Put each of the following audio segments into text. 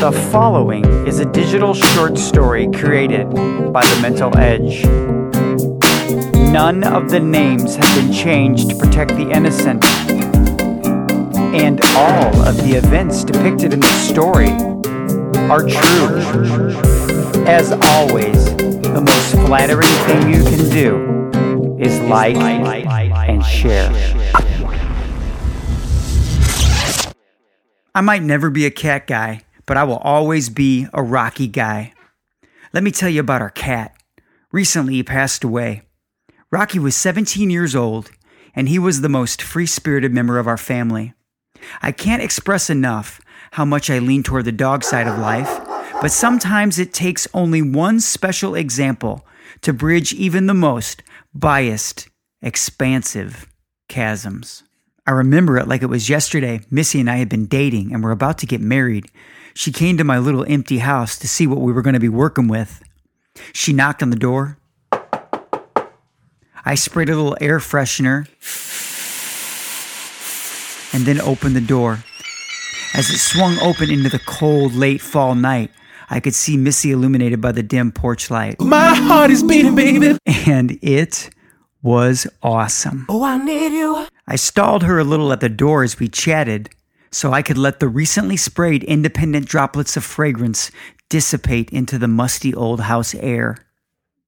The following is a digital short story created by The Mental Edge. None of the names have been changed to protect the innocent. And all of the events depicted in the story are true. As always, the most flattering thing you can do is like and share. I might never be a cat guy, but I will always be a Rocky guy. Let me tell you about our cat. Recently, he passed away. Rocky was 17 years old, and he was the most free spirited member of our family. I can't express enough how much I lean toward the dog side of life, but sometimes it takes only one special example to bridge even the most biased, expansive chasms. I remember it like it was yesterday. Missy and I had been dating and were about to get married. She came to my little empty house to see what we were going to be working with. She knocked on the door. I sprayed a little air freshener and then opened the door. As it swung open into the cold, late fall night, I could see Missy illuminated by the dim porch light. My heart is beating, baby. And it was awesome. Oh, I need you. I stalled her a little at the door as we chatted so I could let the recently sprayed independent droplets of fragrance dissipate into the musty old house air.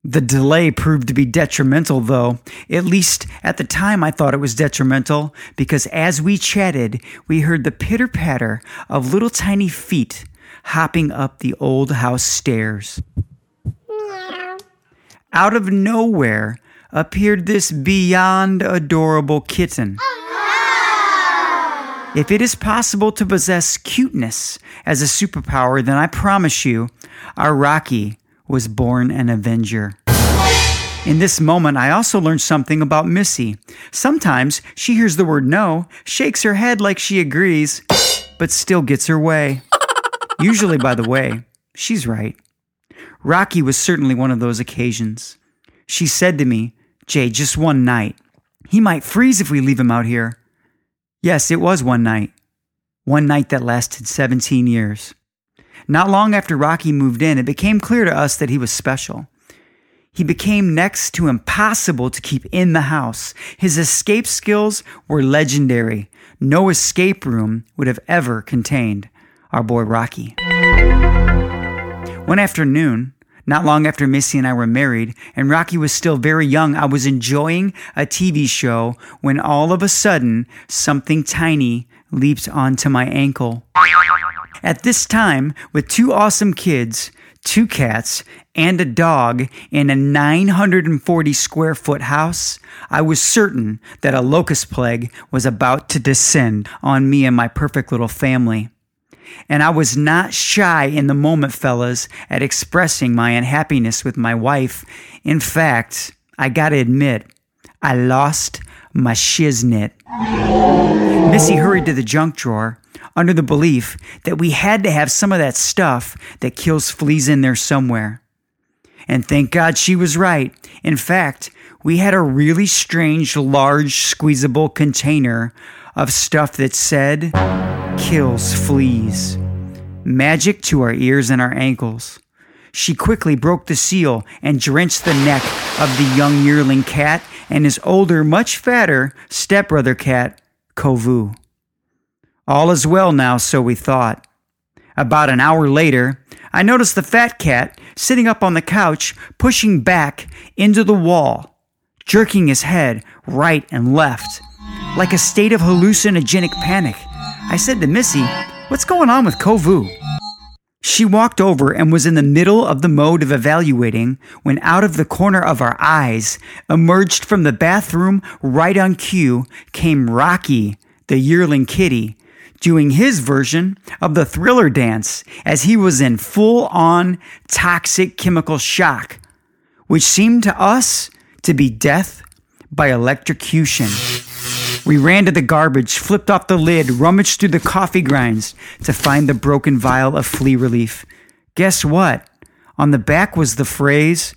The delay proved to be detrimental, though. At least at the time, I thought it was detrimental because as we chatted, we heard the pitter patter of little tiny feet hopping up the old house stairs. Out of nowhere appeared this beyond adorable kitten. If it is possible to possess cuteness as a superpower, then I promise you, our Rocky was born an Avenger. In this moment, I also learned something about Missy. Sometimes she hears the word no, shakes her head like she agrees, but still gets her way. Usually, by the way, she's right. Rocky was certainly one of those occasions. She said to me, Jay, just one night. He might freeze if we leave him out here. Yes, it was one night. One night that lasted 17 years. Not long after Rocky moved in, it became clear to us that he was special. He became next to impossible to keep in the house. His escape skills were legendary. No escape room would have ever contained our boy Rocky. One afternoon, not long after Missy and I were married, and Rocky was still very young, I was enjoying a TV show when all of a sudden something tiny leaped onto my ankle. At this time, with two awesome kids, two cats, and a dog in a 940 square foot house, I was certain that a locust plague was about to descend on me and my perfect little family. And I was not shy in the moment, fellas, at expressing my unhappiness with my wife. In fact, I gotta admit, I lost my shiznit. Missy hurried to the junk drawer under the belief that we had to have some of that stuff that kills fleas in there somewhere. And thank God she was right. In fact, we had a really strange, large, squeezable container of stuff that said, kills fleas. Magic to our ears and our ankles. She quickly broke the seal and drenched the neck of the young yearling cat and his older, much fatter stepbrother cat, Kovu. All is well now, so we thought. About an hour later, I noticed the fat cat sitting up on the couch, pushing back into the wall, jerking his head right and left, like a state of hallucinogenic panic. I said to Missy, What's going on with Kovu? She walked over and was in the middle of the mode of evaluating when out of the corner of our eyes, emerged from the bathroom right on cue, came Rocky, the yearling kitty, doing his version of the thriller dance as he was in full on toxic chemical shock, which seemed to us to be death by electrocution. We ran to the garbage, flipped off the lid, rummaged through the coffee grinds to find the broken vial of flea relief. Guess what? On the back was the phrase,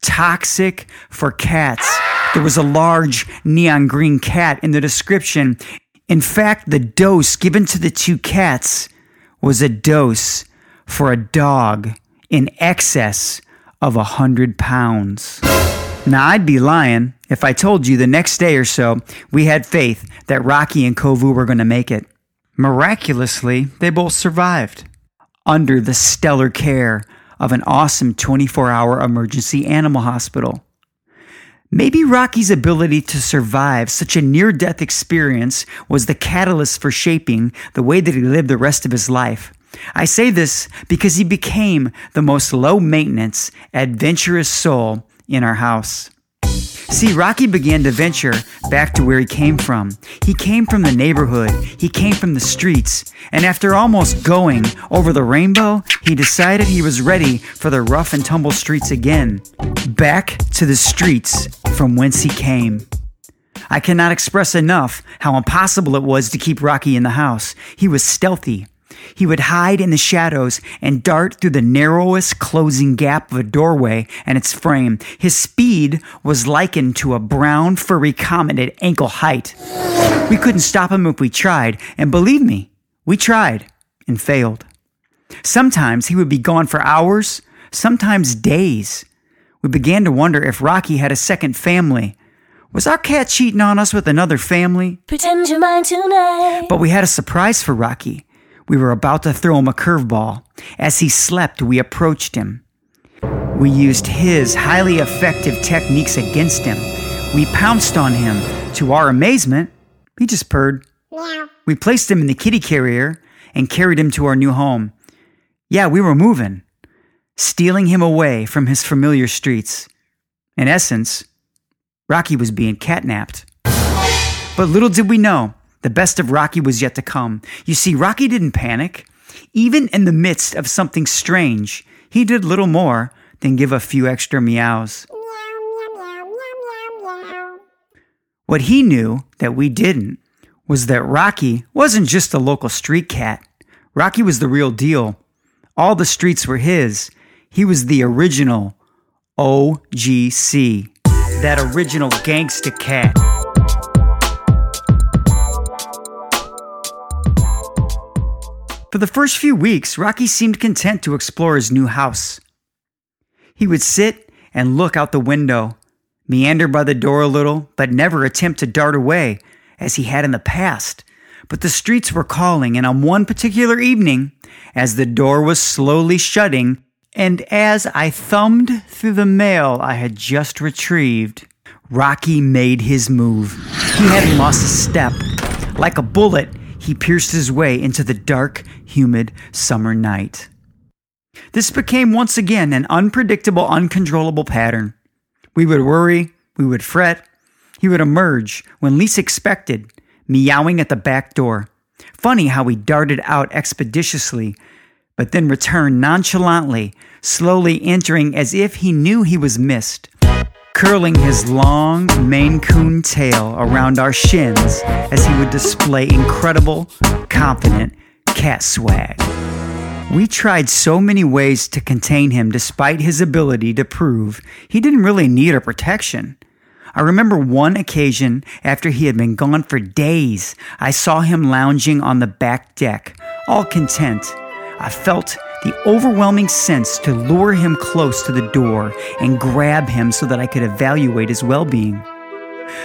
toxic for cats. There was a large neon green cat in the description. In fact, the dose given to the two cats was a dose for a dog in excess of a hundred pounds. Now, I'd be lying if I told you the next day or so we had faith that Rocky and Kovu were going to make it. Miraculously, they both survived under the stellar care of an awesome 24 hour emergency animal hospital. Maybe Rocky's ability to survive such a near death experience was the catalyst for shaping the way that he lived the rest of his life. I say this because he became the most low maintenance, adventurous soul in our house. See, Rocky began to venture back to where he came from. He came from the neighborhood, he came from the streets, and after almost going over the rainbow, he decided he was ready for the rough and tumble streets again. Back to the streets from whence he came. I cannot express enough how impossible it was to keep Rocky in the house. He was stealthy, he would hide in the shadows and dart through the narrowest closing gap of a doorway and its frame. His speed was likened to a brown, furry comet at ankle height. We couldn't stop him if we tried, and believe me, we tried and failed. Sometimes he would be gone for hours, sometimes days. We began to wonder if Rocky had a second family. Was our cat cheating on us with another family? Pretend you're mine tonight. But we had a surprise for Rocky. We were about to throw him a curveball. As he slept, we approached him. We used his highly effective techniques against him. We pounced on him. To our amazement, he just purred. We placed him in the kitty carrier and carried him to our new home. Yeah, we were moving, stealing him away from his familiar streets. In essence, Rocky was being catnapped. But little did we know, the best of Rocky was yet to come. You see, Rocky didn't panic. Even in the midst of something strange, he did little more than give a few extra meows. What he knew that we didn't was that Rocky wasn't just a local street cat. Rocky was the real deal. All the streets were his. He was the original OGC, that original gangsta cat. For the first few weeks, Rocky seemed content to explore his new house. He would sit and look out the window, meander by the door a little, but never attempt to dart away as he had in the past. But the streets were calling, and on one particular evening, as the door was slowly shutting, and as I thumbed through the mail I had just retrieved, Rocky made his move. He hadn't lost a step. Like a bullet, he pierced his way into the dark, humid summer night. This became once again an unpredictable, uncontrollable pattern. We would worry, we would fret. He would emerge when least expected, meowing at the back door. Funny how he darted out expeditiously, but then returned nonchalantly, slowly entering as if he knew he was missed curling his long Maine Coon tail around our shins as he would display incredible, confident cat swag. We tried so many ways to contain him despite his ability to prove he didn't really need our protection. I remember one occasion after he had been gone for days, I saw him lounging on the back deck, all content. I felt the overwhelming sense to lure him close to the door and grab him so that I could evaluate his well being.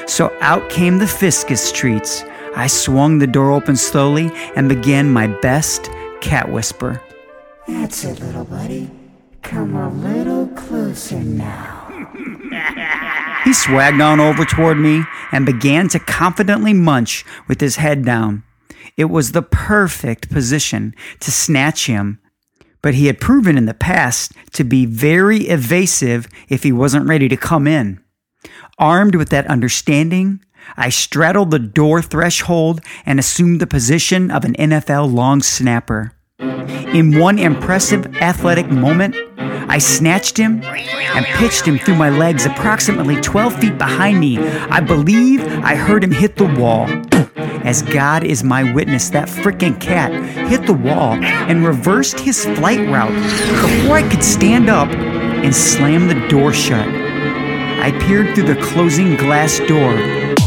So out came the Friskies treats. I swung the door open slowly and began my best cat whisper. That's it, little buddy. Come a little closer now. He swagged on over toward me and began to confidently munch with his head down. It was the perfect position to snatch him but he had proven in the past to be very evasive if he wasn't ready to come in. Armed with that understanding, I straddled the door threshold and assumed the position of an NFL long snapper. In one impressive athletic moment, I snatched him and pitched him through my legs approximately 12 feet behind me. I believe I heard him hit the wall. As God is my witness, that frickin' cat hit the wall and reversed his flight route before I could stand up and slam the door shut. I peered through the closing glass door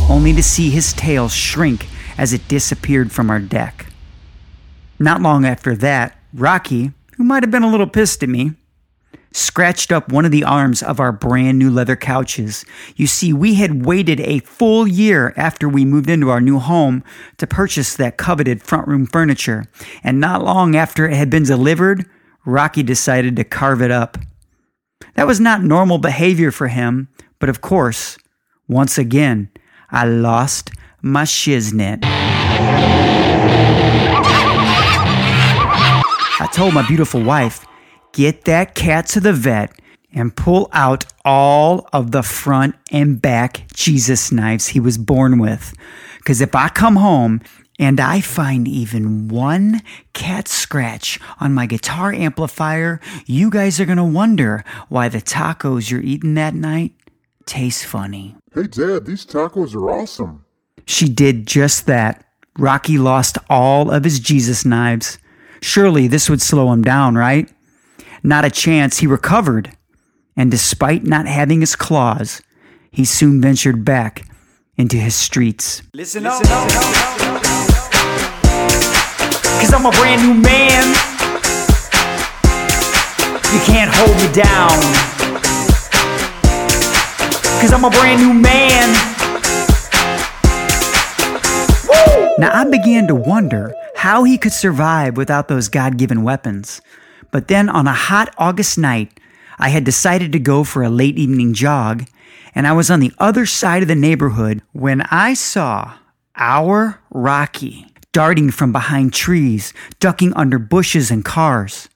only to see his tail shrink as it disappeared from our deck. Not long after that, Rocky, who might have been a little pissed at me, scratched up one of the arms of our brand new leather couches. You see, we had waited a full year after we moved into our new home to purchase that coveted front room furniture, and not long after it had been delivered, Rocky decided to carve it up. That was not normal behavior for him, but of course, once again, I lost my shiznit. I told my beautiful wife, get that cat to the vet and pull out all of the front and back Jesus knives he was born with. Because if I come home and I find even one cat scratch on my guitar amplifier, you guys are going to wonder why the tacos you're eating that night taste funny. Hey, Dad, these tacos are awesome. She did just that. Rocky lost all of his Jesus knives. Surely this would slow him down, right? Not a chance. He recovered. And despite not having his claws, he soon ventured back into his streets. Listen up. Cause I'm a brand new man. You can't hold me down. Cause I'm a brand new man. Woo! Now I began to wonder how he could survive without those God given weapons. But then on a hot August night, I had decided to go for a late evening jog, and I was on the other side of the neighborhood when I saw our Rocky darting from behind trees, ducking under bushes and cars.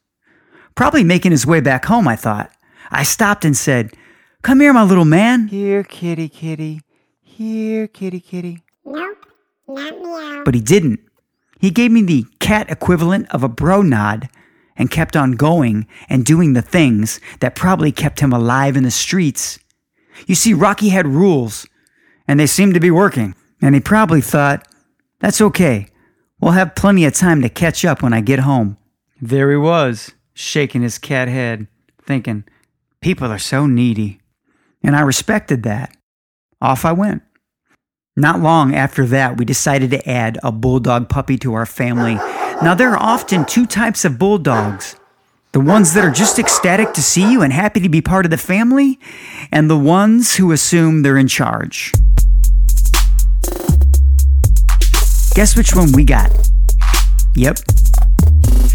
Probably making his way back home, I thought. I stopped and said, Come here, my little man. Here, kitty, kitty. Here, kitty, kitty. Nope, not meow. But he didn't. He gave me the cat equivalent of a bro nod and kept on going and doing the things that probably kept him alive in the streets. You see, Rocky had rules, and they seemed to be working. And he probably thought, that's okay. We'll have plenty of time to catch up when I get home. There he was, shaking his cat head, thinking, people are so needy. And I respected that. Off I went. Not long after that, we decided to add a bulldog puppy to our family. Now, there are often two types of bulldogs the ones that are just ecstatic to see you and happy to be part of the family, and the ones who assume they're in charge. Guess which one we got? Yep.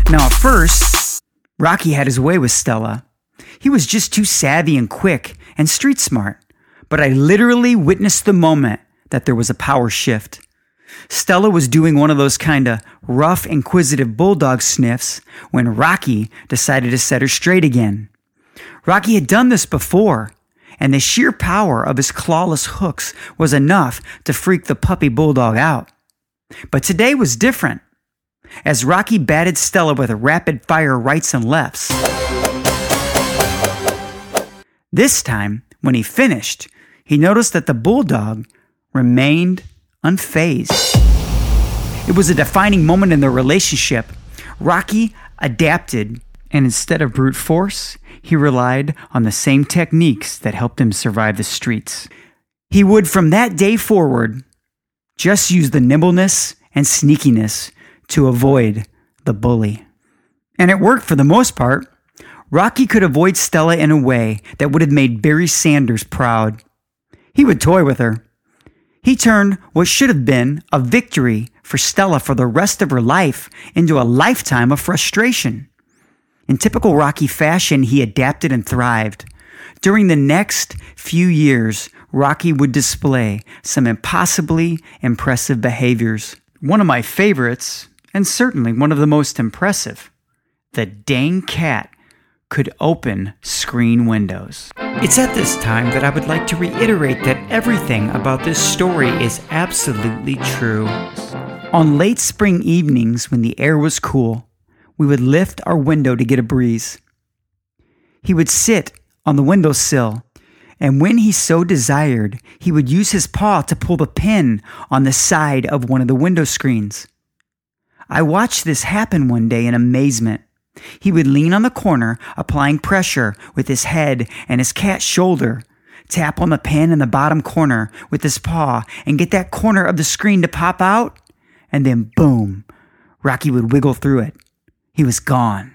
Now, at first, Rocky had his way with Stella. He was just too savvy and quick and street smart. But I literally witnessed the moment that there was a power shift. Stella was doing one of those kind of rough, inquisitive bulldog sniffs when Rocky decided to set her straight again. Rocky had done this before, and the sheer power of his clawless hooks was enough to freak the puppy bulldog out. But today was different. As Rocky batted Stella with a rapid fire rights and lefts. This time, when he finished, he noticed that the bulldog remained unfazed. It was a defining moment in their relationship. Rocky adapted, and instead of brute force, he relied on the same techniques that helped him survive the streets. He would, from that day forward, just use the nimbleness and sneakiness to avoid the bully. And it worked for the most part. Rocky could avoid Stella in a way that would have made Barry Sanders proud. He would toy with her. He turned what should have been a victory for Stella for the rest of her life into a lifetime of frustration. In typical Rocky fashion, he adapted and thrived. During the next few years, Rocky would display some impossibly impressive behaviors. One of my favorites, and certainly one of the most impressive, the dang cat could open screen windows. It's at this time that I would like to reiterate that everything about this story is absolutely true. On late spring evenings when the air was cool, we would lift our window to get a breeze. He would sit on the windowsill, and when he so desired, he would use his paw to pull the pin on the side of one of the window screens. I watched this happen one day in amazement. He would lean on the corner, applying pressure with his head and his cat's shoulder, tap on the pin in the bottom corner with his paw, and get that corner of the screen to pop out, and then boom, Rocky would wiggle through it. He was gone.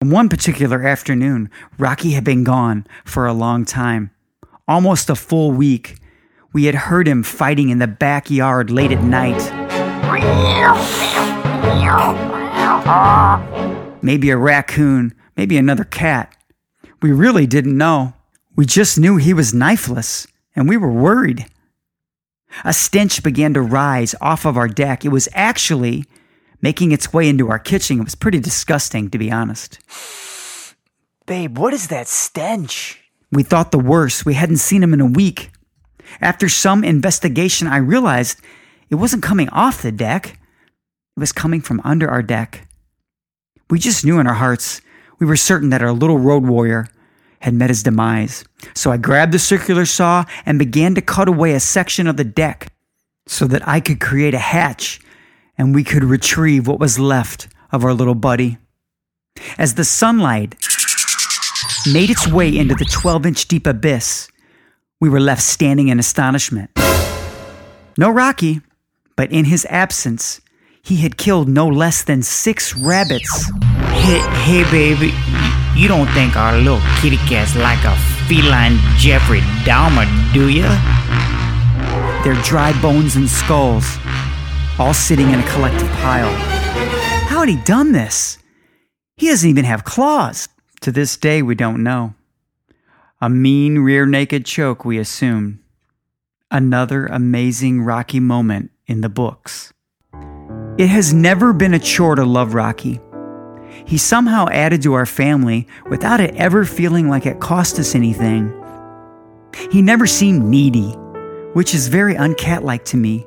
One particular afternoon, Rocky had been gone for a long time, almost a full week. We had heard him fighting in the backyard late at night. Maybe a raccoon, maybe another cat. We really didn't know. We just knew he was knifeless, and we were worried. A stench began to rise off of our deck. It was actually making its way into our kitchen. It was pretty disgusting, to be honest. Babe, what is that stench? We thought the worst. We hadn't seen him in a week. After some investigation, I realized it wasn't coming off the deck, it was coming from under our deck. We just knew in our hearts, we were certain that our little road warrior had met his demise. So I grabbed the circular saw and began to cut away a section of the deck so that I could create a hatch and we could retrieve what was left of our little buddy. As the sunlight made its way into the 12 inch deep abyss, we were left standing in astonishment. No Rocky, but in his absence, he had killed no less than six rabbits. Hey, hey, baby, you don't think our little kitty cat's like a feline Jeffrey Dahmer, do you? Their dry bones and skulls, all sitting in a collective pile. How had he done this? He doesn't even have claws. To this day, we don't know. A mean rear naked choke, we assume. Another amazing Rocky moment in the books. It has never been a chore to love Rocky. He somehow added to our family without it ever feeling like it cost us anything. He never seemed needy, which is very uncatlike to me.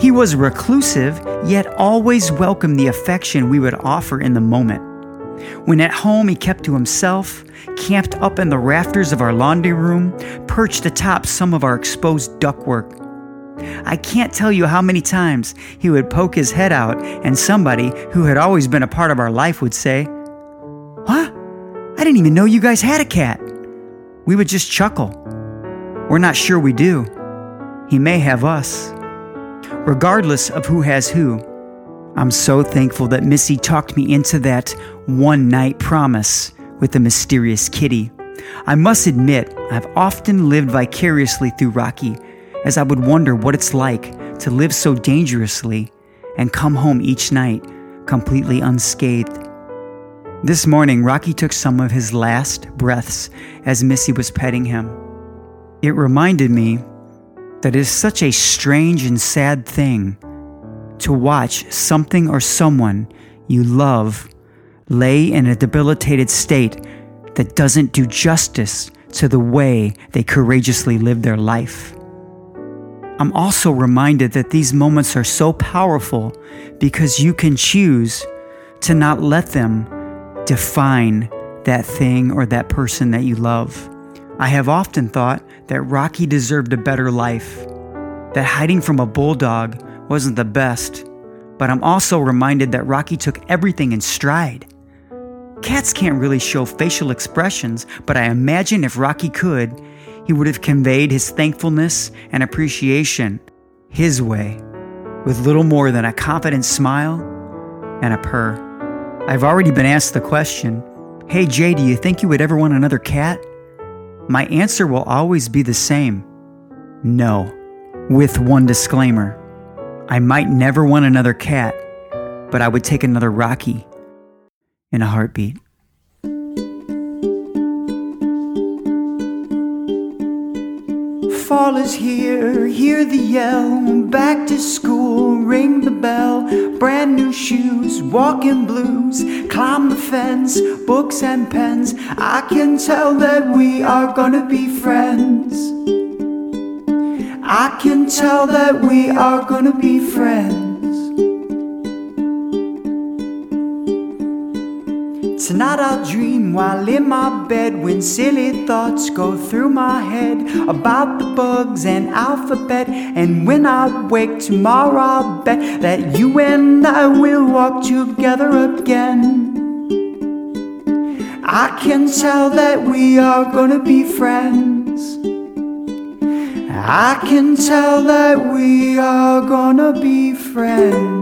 He was reclusive, yet always welcomed the affection we would offer in the moment. When at home, he kept to himself, camped up in the rafters of our laundry room, perched atop some of our exposed ductwork. I can't tell you how many times he would poke his head out, and somebody who had always been a part of our life would say, What? I didn't even know you guys had a cat. We would just chuckle. We're not sure we do. He may have us. Regardless of who has who, I'm so thankful that Missy talked me into that one night promise with the mysterious kitty. I must admit, I've often lived vicariously through Rocky, as I would wonder what it's like to live so dangerously and come home each night completely unscathed. This morning, Rocky took some of his last breaths as Missy was petting him. It reminded me that it is such a strange and sad thing to watch something or someone you love lay in a debilitated state that doesn't do justice to the way they courageously live their life. I'm also reminded that these moments are so powerful because you can choose to not let them define that thing or that person that you love. I have often thought that Rocky deserved a better life, that hiding from a bulldog wasn't the best, but I'm also reminded that Rocky took everything in stride. Cats can't really show facial expressions, but I imagine if Rocky could, he would have conveyed his thankfulness and appreciation his way, with little more than a confident smile and a purr. I've already been asked the question Hey Jay, do you think you would ever want another cat? My answer will always be the same no, with one disclaimer. I might never want another cat, but I would take another Rocky in a heartbeat. Fall is here, hear the yell, back to school, ring the bell, brand new shoes, walking blues, climb the fence, books and pens. I can tell that we are gonna be friends. I can tell that we are gonna be friends. Tonight I'll dream while in my bed when silly thoughts go through my head about the bugs and alphabet. And when I wake tomorrow, I'll bet that you and I will walk together again. I can tell that we are gonna be friends. I can tell that we are gonna be friends.